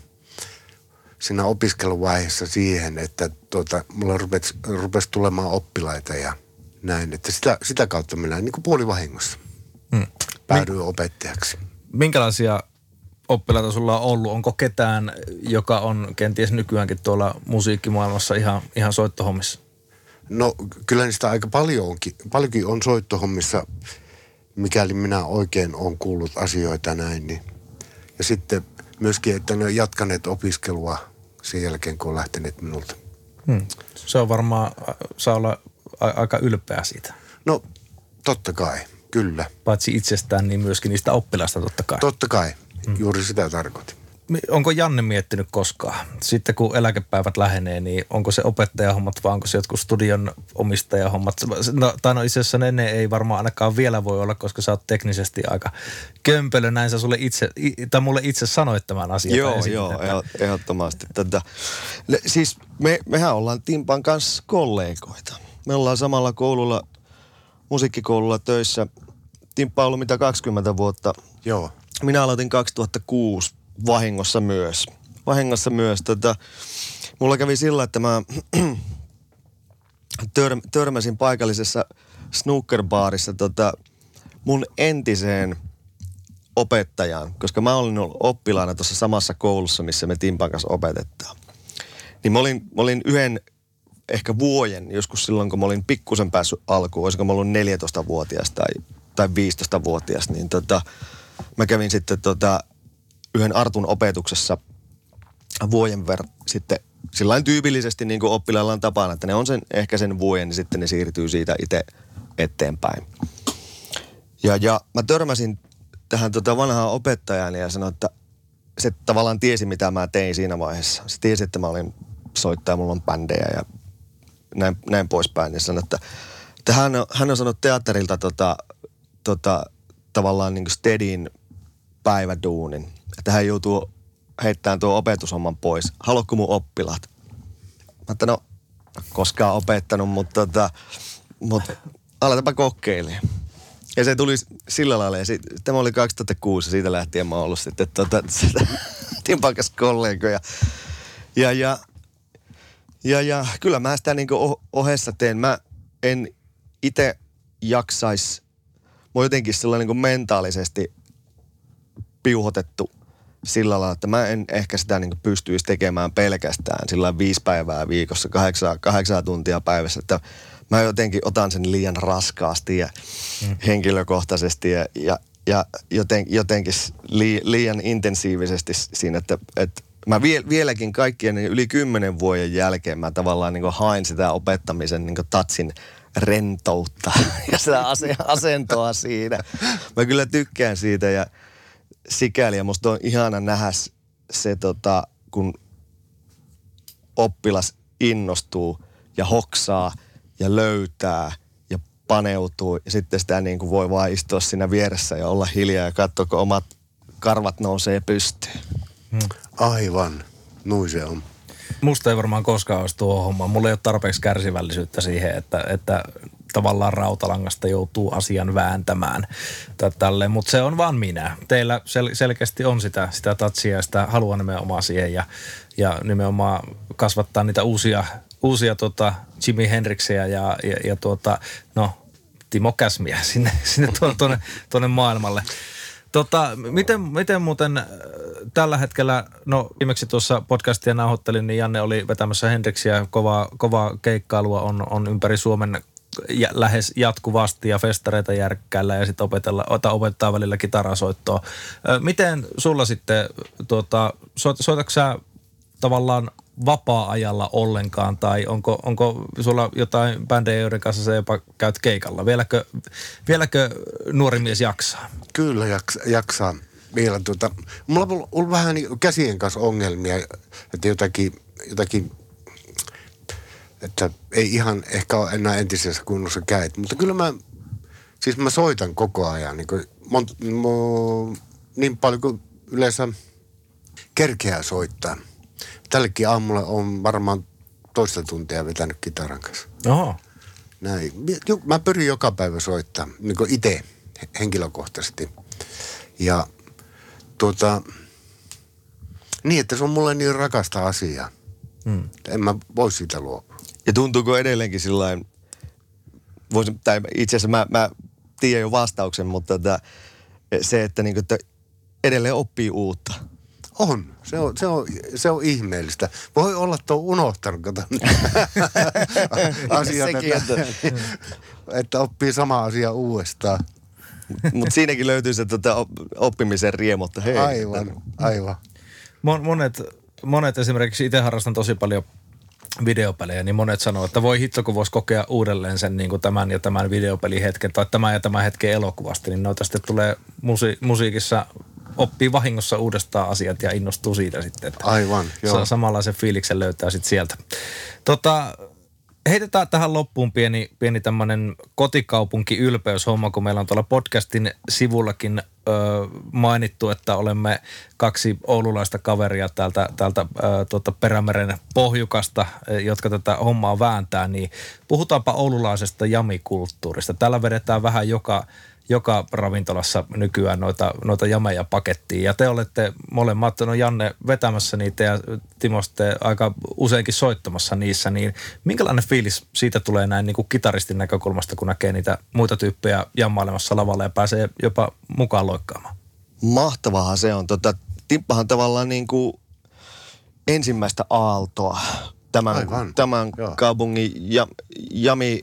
siinä opiskeluvaiheessa siihen, että tota, mulla rupesi, rupesi tulemaan oppilaita ja näin. Että sitä, sitä kautta minä niin kuin puolivahingossa Hmm. päädyin opettajaksi. Minkälaisia oppilaita sulla on ollut? Onko ketään, joka on kenties nykyäänkin tuolla musiikkimaailmassa ihan, ihan soittohommissa? No kyllä niistä aika paljon onkin, paljonkin on soittohommissa, mikäli minä oikein olen kuullut asioita näin. Niin. Ja sitten myöskin, että ne on jatkaneet opiskelua sen jälkeen, kun on lähteneet minulta. Hmm. Se on varmaan, äh, saa olla a- aika ylpeä siitä. No totta kai, kyllä. Paitsi itsestään, niin myöskin niistä oppilaista totta kai. Totta kai, juuri sitä tarkoitin. Onko Janne miettinyt koskaan, sitten kun eläkepäivät lähenee, niin onko se opettajahommat vai onko se jotkut studion omistajahommat? No, tai no itse asiassa ne ei varmaan ainakaan vielä voi olla, koska sä oot teknisesti aika kömpelö. Näin sä sulle itse, tai mulle itse sanoit tämän asian. Joo, ensin, joo, että- ehdottomasti. Tätä. Le- Siis me, mehän ollaan Timpan kanssa kollegoita. Me ollaan samalla koululla, musiikkikoululla töissä. Timppa on ollut mitä 20 vuotta. Joo. Minä aloitin 2006 vahingossa myös. Vahingossa myös. Tätä. Mulla kävi sillä, että mä tör, törmäsin paikallisessa snookerbaarissa tota, mun entiseen opettajaan, koska mä olin ollut oppilaana tuossa samassa koulussa, missä me Timpan kanssa opetetaan. Niin mä olin, mä olin yhden ehkä vuoden, joskus silloin kun mä olin pikkusen päässyt alkuun, olisiko mä ollut 14-vuotias tai, tai 15-vuotias, niin tota, mä kävin sitten tota, yhden Artun opetuksessa vuoden verran sitten sillä tyypillisesti niin kuin oppilailla on tapana, että ne on sen, ehkä sen vuoden, niin sitten ne siirtyy siitä itse eteenpäin. Ja, ja mä törmäsin tähän tota vanhaan opettajaan ja sanoin, että se tavallaan tiesi, mitä mä tein siinä vaiheessa. Se tiesi, että mä olin soittaja, mulla on bändejä ja näin, näin poispäin. Ja sanoi, että, että hän, on, hän on sanonut teatterilta tota, tota, tavallaan niin kuin stedin päiväduunin. Että hän joutuu heittämään tuon opetushomman pois. Haluatko mun oppilaat? Mä että no, koskaan opettanut, mutta, tota, mutta aletaanpa kokeilemaan. Ja se tuli sillä lailla, ja sit, tämä oli 2006, ja siitä lähtien mä oon ollut sitten tota, timpakas kollegoja. Ja, ja, ja, ja kyllä mä sitä niin ohessa teen. Mä en itse jaksais, mä oon jotenkin sellainen niin mentaalisesti piuhotettu sillä lailla, että mä en ehkä sitä niin pystyisi tekemään pelkästään sillä viisi päivää viikossa, kahdeksan, kahdeksan tuntia päivässä, että mä jotenkin otan sen liian raskaasti ja mm. henkilökohtaisesti ja, ja, ja joten, jotenkin li, liian intensiivisesti siinä, että, että mä vie, vieläkin kaikkien yli kymmenen vuoden jälkeen mä tavallaan niin hain sitä opettamisen niin tatsin rentoutta ja sitä ase- asentoa siinä. Mä kyllä tykkään siitä ja sikäli ja musta on ihana nähdä se, tota, kun oppilas innostuu ja hoksaa ja löytää ja paneutuu ja sitten sitä niin kuin voi vaan istua siinä vieressä ja olla hiljaa ja katsoa, kun omat karvat nousee pystyyn. Aivan. Nui se on. Musta ei varmaan koskaan olisi tuo homma. Mulla ei ole tarpeeksi kärsivällisyyttä siihen, että, että tavallaan rautalangasta joutuu asian vääntämään tai tälleen, mutta se on vaan minä. Teillä sel- selkeästi on sitä, sitä tatsia ja sitä haluaa nimenomaan siihen ja, ja nimenomaan kasvattaa niitä uusia, uusia tota Jimi Hendrixia ja, ja, ja tuota, no, Timo Käsmiä sinne, sinne tuonne, tuonne maailmalle. Tota, miten, miten muuten äh, tällä hetkellä, no viimeksi tuossa podcastia nauhoittelin, niin Janne oli vetämässä Hendriksiä, kovaa, kovaa keikkailua on, on ympäri Suomen ja, lähes jatkuvasti ja festareita järkkäillä ja sitten opetella, opettaa välillä kitarasoittoa. Miten sulla sitten, tuota, soit, soitatko sä tavallaan vapaa-ajalla ollenkaan tai onko, onko sulla jotain bändejä, joiden kanssa sä jopa käyt keikalla? Vieläkö, vieläkö nuori mies jaksaa? Kyllä jaksa, jaksaa vielä. Tuota, mulla on ollut vähän niin käsien kanssa ongelmia, että jotakin, jotakin että ei ihan ehkä ole enää entisessä kunnossa käyt. Mutta kyllä mä, siis mä soitan koko ajan niin, kuin, mon, mo, niin paljon kuin yleensä kerkeää soittaa. Tällekin aamulla on varmaan toista tuntia vetänyt kitaran kanssa. Oho. Näin. Mä pyrin joka päivä soittaa, niin kuin itse henkilökohtaisesti. Ja tuota, niin, että se on mulle niin rakasta asiaa. Hmm. En mä voi siitä luopua. Ja tuntuuko edelleenkin sillä voisin, tai itse asiassa mä, mä tiedän jo vastauksen, mutta että se, että, niin kuin, että edelleen oppii uutta. On. Se on, se on, se on ihmeellistä. Voi olla tuo unohtanut, kato, asiat, että, että oppii sama asia uudestaan. Mutta siinäkin löytyy se tota, oppimisen riemu, että hei. Aivan, aivan. Monet, monet esimerkiksi itse harrastan tosi paljon videopelejä, niin monet sanoo, että voi hitto, kun voisi kokea uudelleen sen niin kuin tämän ja tämän videopelihetken tai tämän ja tämän hetken elokuvasta, niin noita sitten tulee musi- musiikissa oppii vahingossa uudestaan asiat ja innostuu siitä sitten. Että Aivan, joo. Samanlaisen fiiliksen löytää sitten sieltä. Tota, heitetään tähän loppuun pieni, pieni tämmöinen kotikaupunki ylpeyshomma, kun meillä on tuolla podcastin sivullakin ö, mainittu, että olemme kaksi oululaista kaveria täältä, täältä ö, tuota Perämeren pohjukasta, jotka tätä hommaa vääntää, niin puhutaanpa oululaisesta jamikulttuurista. Täällä vedetään vähän joka joka ravintolassa nykyään noita, noita jameja pakettiin. Ja te olette molemmat, no Janne vetämässä niitä ja Timo sitten aika useinkin soittamassa niissä, niin minkälainen fiilis siitä tulee näin niin kuin kitaristin näkökulmasta, kun näkee niitä muita tyyppejä jammailemassa lavalla ja pääsee jopa mukaan loikkaamaan? Mahtavahan se on. Tota, Timppahan tavallaan niin kuin ensimmäistä aaltoa tämän, Aivan. tämän kaupungin ja, jami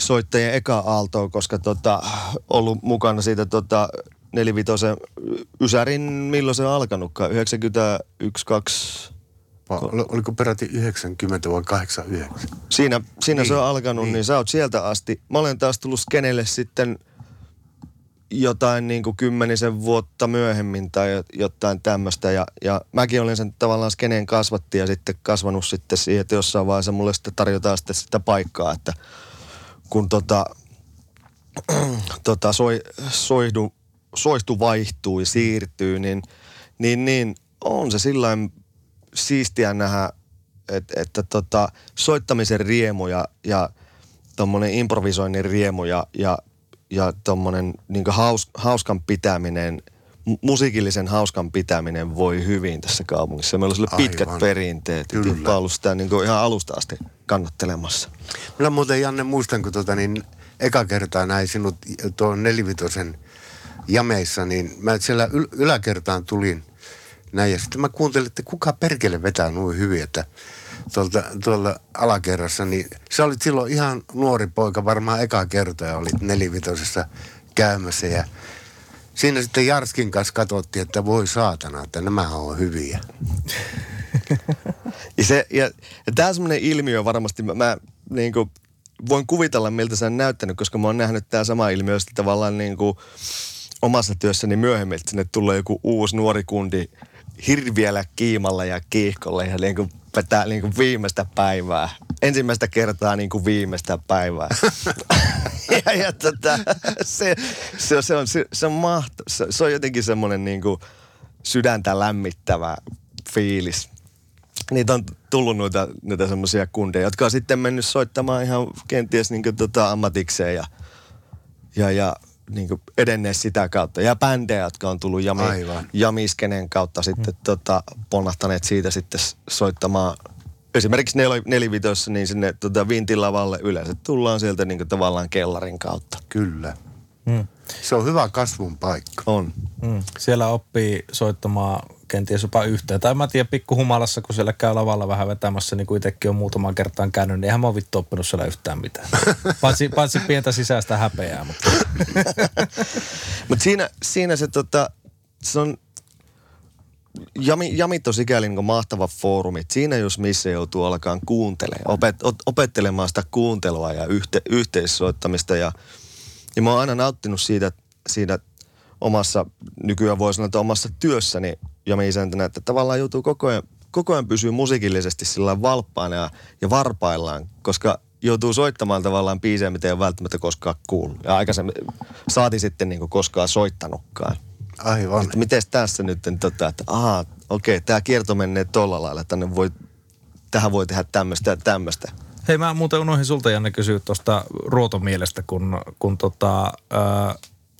soittajien eka aaltoa, koska tota, ollut mukana siitä tota, nelivitosen Ysärin, milloin se on alkanutkaan? 91, 2... Oliko peräti 90 vai 89? Siinä, siinä niin, se on alkanut, niin. niin sä oot sieltä asti. Mä olen taas tullut skenelle sitten jotain niin kuin kymmenisen vuotta myöhemmin tai jotain tämmöistä. Ja, ja mäkin olin sen tavallaan skeneen kasvatti ja sitten kasvanut sitten siihen, että jossain vaiheessa mulle sitten tarjotaan sitten sitä paikkaa, että – kun tota, tota soi, soihdu, soistu vaihtuu ja siirtyy, niin, niin, niin on se sillä siistiä nähdä, että, että tota, soittamisen riemu ja, ja tuommoinen improvisoinnin riemu ja, ja, ja tuommoinen niin haus, hauskan pitäminen, musiikillisen hauskan pitäminen voi hyvin tässä kaupungissa. Meillä on sille pitkät Aivan. perinteet. Kyllä. on ollut sitä niin ihan alusta asti kannattelemassa. Minä muuten, Janne, muistan, kun tota, niin, eka kertaa näin sinut tuon nelivitosen jameissa, niin mä siellä yl- yläkertaan tulin näin. Ja sitten mä kuuntelin, että kuka perkele vetää noin hyvin, että tuolta, tuolla alakerrassa, niin sä olit silloin ihan nuori poika, varmaan eka kerta ja olit nelivitosessa käymässä ja siinä sitten Jarskin kanssa katsottiin, että voi saatana, että nämä on hyviä. ja, se, ja, ja tämä on semmoinen ilmiö varmasti, mä, mä niin kuin, voin kuvitella, miltä se on näyttänyt, koska mä oon nähnyt tämä sama ilmiö sitten tavallaan niin kuin omassa työssäni myöhemmin, että sinne tulee joku uusi nuori kundi hirviällä kiimalla ja kiihkolla ja niin kuin vetää niin kuin viimeistä päivää. Ensimmäistä kertaa niin kuin viimeistä päivää. ja, ja tota, se, se, se, on, se, se, on mahto, se, se on jotenkin semmoinen niin kuin sydäntä lämmittävä fiilis niitä on tullut noita, noita semmoisia kundeja, jotka on sitten mennyt soittamaan ihan kenties niin tota ammatikseen ja, ja, ja niin edenneet sitä kautta. Ja bändejä, jotka on tullut jami, jamiskenen kautta sitten tota, ponnahtaneet siitä sitten soittamaan esimerkiksi nel, nelivitossa niin sinne tota, vintilavalle yleensä tullaan sieltä niin tavallaan kellarin kautta. Kyllä. Mm. Se on hyvä kasvun paikka. On. Mm. Siellä oppii soittamaan kenties jopa yhteen. Tai mä tiedän, pikkuhumalassa, kun siellä käy lavalla vähän vetämässä, niin kuin itsekin on muutaman kertaan käynyt, niin eihän mä oon vittu oppinut siellä yhtään mitään. Paitsi, paitsi pientä sisäistä häpeää, mutta Mutta siinä, siinä se, tota, se on, Jami, Jamit on sikäli niin mahtava foorumi. Siinä jos missä joutuu alkaa kuuntelemaan, opet, opettelemaan sitä kuuntelua ja yhte, yhteissoittamista. Ja, ja mä oon aina nauttinut siitä, siitä omassa, nykyään voi sanoa, että omassa työssäni Jami isäntänä, että tavallaan joutuu koko ajan, koko ajan pysyä musiikillisesti sillä valppaana ja, ja varpaillaan, koska joutuu soittamaan tavallaan biisejä, mitä ei ole välttämättä koskaan kuullut. Ja aikaisemmin saati sitten niin koskaan soittanutkaan. Aivan. Että miten tässä nyt, tota, että aha, okei, tämä kierto menee tolla lailla, tänne voi, tähän voi tehdä tämmöistä ja tämmöistä. Hei, mä muuten unohdin sulta Janne kysyä tuosta ruotomielestä, kun, kun tota, ö,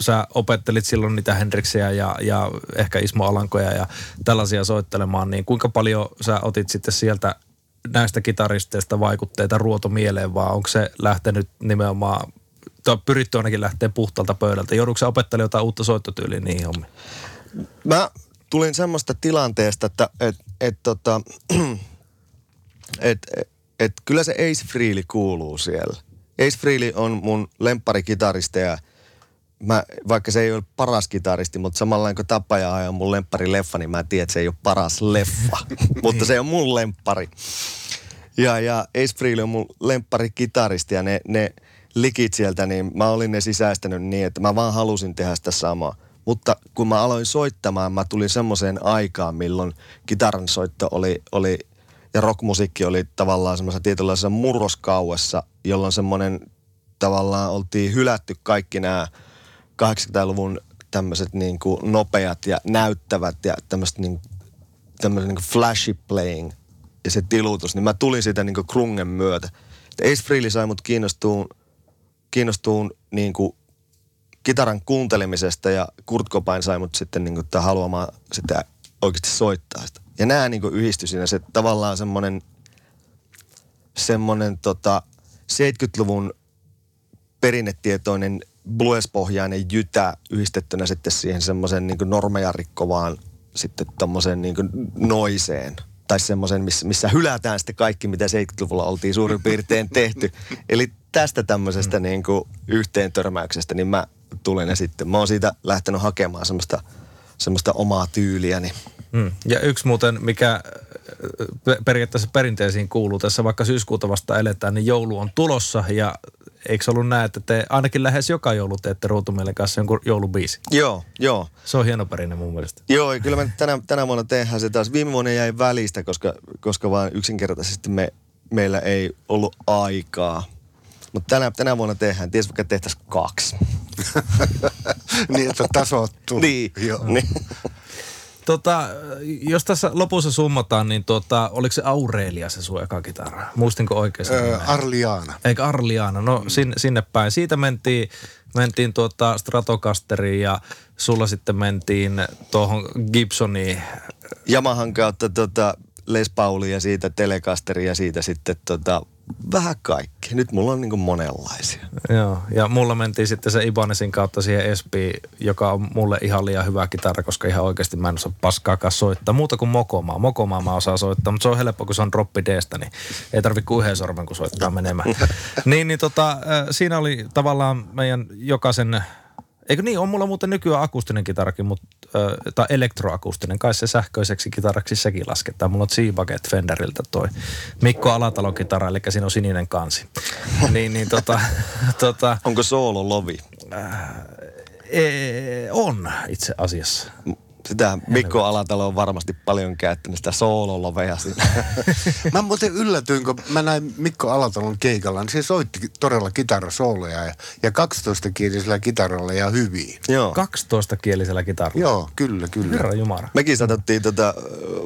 sä opettelit silloin niitä Hendriksiä ja, ja ehkä Ismo Alankoja ja tällaisia soittelemaan, niin kuinka paljon sä otit sitten sieltä näistä kitaristeista vaikutteita ruotomieleen, vaan onko se lähtenyt nimenomaan, tai pyritty ainakin lähteä puhtaalta pöydältä? Joudutko sä opettelemaan jotain uutta soittotyyliä niihin hommiin? Mä tulin semmoista tilanteesta, että et, et, tota, et, et, et, kyllä se Ace Freely kuuluu siellä. Ace Freely on mun lempparikitaristi ja mä, vaikka se ei ole paras kitaristi, mutta samalla kun Tappaja on mun lemppari leffa, niin mä tiedän, että se ei ole paras leffa. mutta se on mun lemppari. Ja, ja Ace Frehley on mun lemppari kitaristi ja ne, ne likit sieltä, niin mä olin ne sisäistänyt niin, että mä vaan halusin tehdä sitä samaa. Mutta kun mä aloin soittamaan, mä tulin semmoiseen aikaan, milloin kitaran soitto oli, oli ja rockmusiikki oli tavallaan semmoisessa tietynlaisessa murroskauessa, jolloin semmoinen tavallaan oltiin hylätty kaikki nämä 80-luvun tämmöiset niin kuin nopeat ja näyttävät ja tämmöiset niin, tämmöiset niin kuin flashy playing ja se tilutus, niin mä tulin siitä niin kuin krungen myötä. Ace Frehley sai mut kiinnostuun, kiinnostuun niin kuin kitaran kuuntelemisesta ja Kurt Cobain sai mut sitten niin kuin haluamaan sitä oikeasti soittaa sitä. Ja nämä niin yhdistyi siinä se tavallaan semmoinen semmoinen tota 70-luvun perinnetietoinen blues-pohjainen jytä yhdistettynä sitten siihen semmoisen niin normeja rikkovaan sitten tommoseen niin noiseen. Tai semmoisen, missä, missä hylätään sitten kaikki, mitä 70-luvulla oltiin suurin piirtein tehty. Eli tästä tämmöisestä niin kuin yhteen törmäyksestä, niin mä tulen ja sitten mä oon siitä lähtenyt hakemaan semmoista, semmoista omaa tyyliäni. Mm. Ja yksi muuten, mikä äh, pe- periaatteessa perinteisiin kuuluu tässä, vaikka syyskuuta vasta eletään, niin joulu on tulossa ja eikö ollut näin, että te ainakin lähes joka joulu teette Ruutumielen kanssa jonkun joulubiisi? Joo, joo. Se on hieno perinne mun mielestä. Joo, kyllä me tänä, tänä vuonna tehdään se taas. Viime vuonna jäi välistä, koska, koska vaan yksinkertaisesti me, meillä ei ollut aikaa. Mutta tänä, tänä vuonna tehdään, ties vaikka tehtäisiin kaksi. niin, että tasoittuu. Niin, Joo. niin. Tota, jos tässä lopussa summataan, niin tota, oliko se Aurelia se sun eka kitara? Muistinko oikein sen Öö? Arliana. Eikä Arliana, no sinne, sinne päin. Siitä mentiin, mentiin tuota Stratocasteriin ja sulla sitten mentiin tuohon Gibsoniin. Yamahan kautta tota Les Pauli ja siitä Telecasteri ja siitä sitten tota, vähän kaikki. Nyt mulla on niinku monenlaisia. Joo, ja mulla mentiin sitten se Ibanesin kautta siihen Espiin, joka on mulle ihan liian hyvä kitara, koska ihan oikeasti mä en osaa paskaakaan soittaa. Muuta kuin mokomaa. Mokomaa mä osaan soittaa, mutta se on helppo, kun se on droppi Dstä, niin ei tarvi kuin yhden sormen, kun soittaa menemään. niin, niin tota, siinä oli tavallaan meidän jokaisen Eikö niin, on mulla muuten nykyään akustinen kitarakin, mutta, ö, tai elektroakustinen, kai se sähköiseksi kitaraksi sekin lasketaan. Mulla on Seabucket Fenderiltä toi Mikko Alatalon kitara, eli siinä on sininen kansi. niin, niin tota, tota, Onko soolo lovi? ee, on itse asiassa. Sitä Mikko Alatalo on varmasti paljon käyttänyt sitä soololovea siinä. Mä muuten yllätyin, kun mä näin Mikko Alatalon keikalla, niin se soitti todella kitarasooloja ja, ja 12-kielisellä kitaralla ja hyvin. Joo. 12-kielisellä kitaralla. Joo, kyllä, kyllä. Herra Jumala. Mekin satattiin tota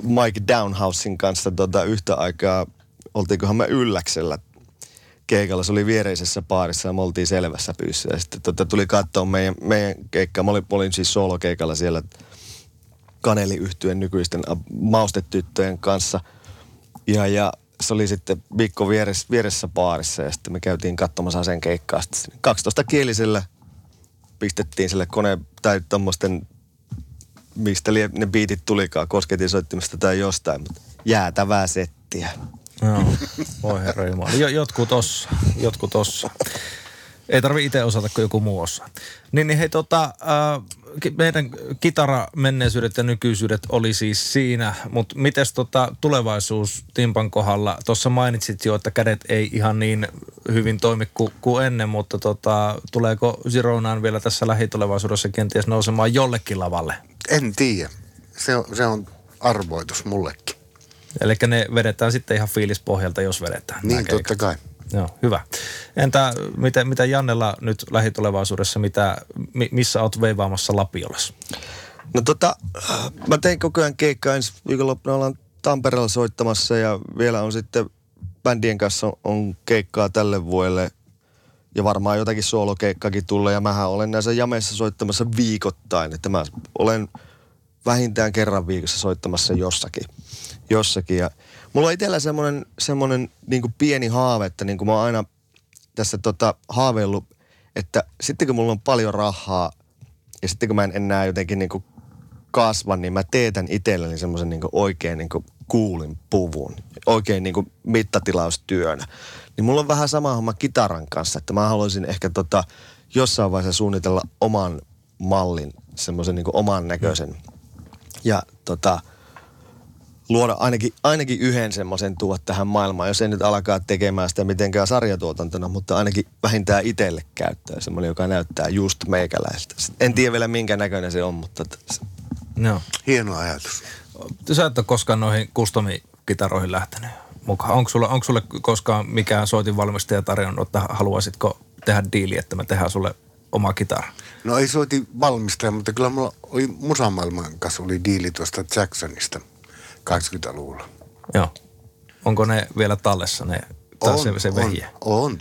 Mike Downhousein kanssa tota yhtä aikaa, oltiinkohan me ylläksellä keikalla. Se oli viereisessä baarissa ja me oltiin selvässä pyyssä. Ja sitten tota, tuli katsoa meidän, meidän keikkaa. Mä olin, mä olin siis solokeikalla siellä kaneliyhtyön nykyisten maustetyttöjen kanssa. Ja, ja se oli sitten Mikko vieressä, vieressä baarissa ja sitten me käytiin katsomassa sen keikkaa. Sitten 12 kielisellä pistettiin sille kone tai tommosten mistä ne biitit tulikaan, kosketin soittimesta tai jostain, mutta jäätävää settiä. Joo. Voi herra Jumala. Jo, jotkut tossa, jotkut tossa. Ei tarvi itse osata, kun joku muu osaa. Niin, niin hei tota, äh, meidän kitara menneisyydet ja nykyisyydet oli siis siinä, mutta mites tota tulevaisuus Timpan kohdalla? Tuossa mainitsit jo, että kädet ei ihan niin hyvin toimi kuin, kuin ennen, mutta tota, tuleeko Zironaan vielä tässä lähitulevaisuudessa kenties nousemaan jollekin lavalle? En tiedä. Se on, se on arvoitus mullekin. Eli ne vedetään sitten ihan fiilispohjalta, jos vedetään. Niin, totta kai. Joo, hyvä. Entä mitä, mitä Jannella nyt lähitulevaisuudessa, mitä, mi, missä oot veivaamassa Lapiolas? No tota, mä tein koko ajan keikkaa ensi viikonloppuna ollaan Tampereella soittamassa ja vielä on sitten bändien kanssa on, on keikkaa tälle vuodelle ja varmaan jotakin soolokeikkaakin tulee ja mähän olen näissä jameissa soittamassa viikoittain, että mä olen vähintään kerran viikossa soittamassa jossakin. jossakin. Ja mulla on itsellä semmoinen, semmoinen niin pieni haave, että niin mä oon aina tässä tota, haaveillut, että sitten kun mulla on paljon rahaa ja sitten kun mä en enää jotenkin niin kasva, niin mä teetän itselleni semmoisen niin oikein niin kuulin puvun, oikein niin mittatilaustyönä. Niin mulla on vähän sama homma kitaran kanssa, että mä haluaisin ehkä tota, jossain vaiheessa suunnitella oman mallin, semmoisen niin oman näköisen. Ja tota, luoda ainakin, ainakin yhden semmoisen tuot tähän maailmaan, jos ei nyt alkaa tekemään sitä mitenkään sarjatuotantona, mutta ainakin vähintään itselle käyttöön, semmoinen, joka näyttää just meikäläistä. En tiedä vielä minkä näköinen se on, mutta Joo. Hieno ajatus. Sä et ole koskaan noihin custom-kitaroihin lähtenyt mukaan. Onko sulle, onko sulle koskaan mikään soitinvalmistaja tarjonnut, että haluaisitko tehdä diili, että me tehdään sulle oma kitara? No ei soiti valmistaja, mutta kyllä mulla oli musamaailman kanssa oli diili tuosta Jacksonista 80-luvulla. Joo. Onko ne vielä tallessa ne, tai se, se vehje? On, on.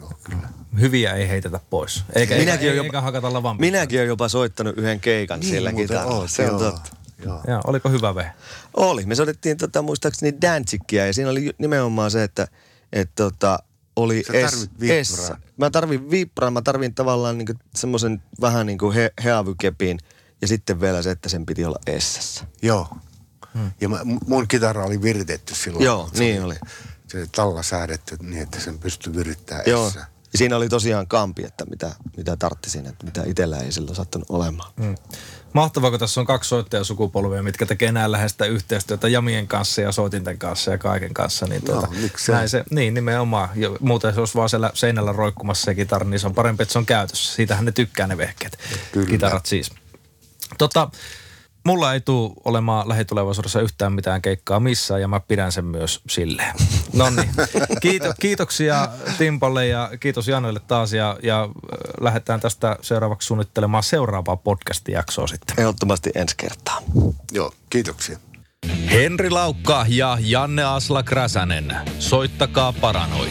Joo, kyllä. Hyviä ei heitetä pois. Eikä, Minäkin eikä, olen jopa- eikä hakata minäkin olen jopa soittanut yhden keikan Niin sillä muuten kitaralla. Se on joo, totta. Joo. Joo, oliko hyvä vehe? Oli. Me soitettiin tota, muistaakseni Danzikkiä ja siinä oli nimenomaan se, että et, tota, oli Sä S, tarvit vibraa. S. Mä tarvin vibraa, mä tarvin tavallaan niinku semmoisen vähän niin kuin he, heavykepin ja sitten vielä se, että sen piti olla S. Joo. Ja mä, mun kitara oli viritetty silloin. Joo, Se niin oli. Se talla säädetty niin, että sen pystyi virittämään Joo. S. Ja siinä oli tosiaan kampi, että mitä, mitä tarttisin, että mitä itsellä ei silloin sattunut olemaan. Mm. Mahtavaa, kun tässä on kaksi soittajasukupolvia, mitkä tekee näin läheistä yhteistyötä jamien kanssa ja soitinten kanssa ja kaiken kanssa. Niin, tuota, miksei? näin se, niin nimenomaan. Jo, muuten se olisi vaan siellä seinällä roikkumassa se kitara, niin se on parempi, että se on käytössä. Siitähän ne tykkää ne vehkeet. Kyllä. Kitarat siis. Tota, mulla ei tule olemaan lähitulevaisuudessa yhtään mitään keikkaa missään ja mä pidän sen myös silleen. No niin. Kiito, kiitoksia Timpalle ja kiitos Janelle taas ja, ja äh, lähdetään tästä seuraavaksi suunnittelemaan seuraavaa podcast-jaksoa sitten. Ehdottomasti ensi kertaa. Joo, kiitoksia. Henri Laukka ja Janne Asla Kräsänen. Soittakaa paranoid.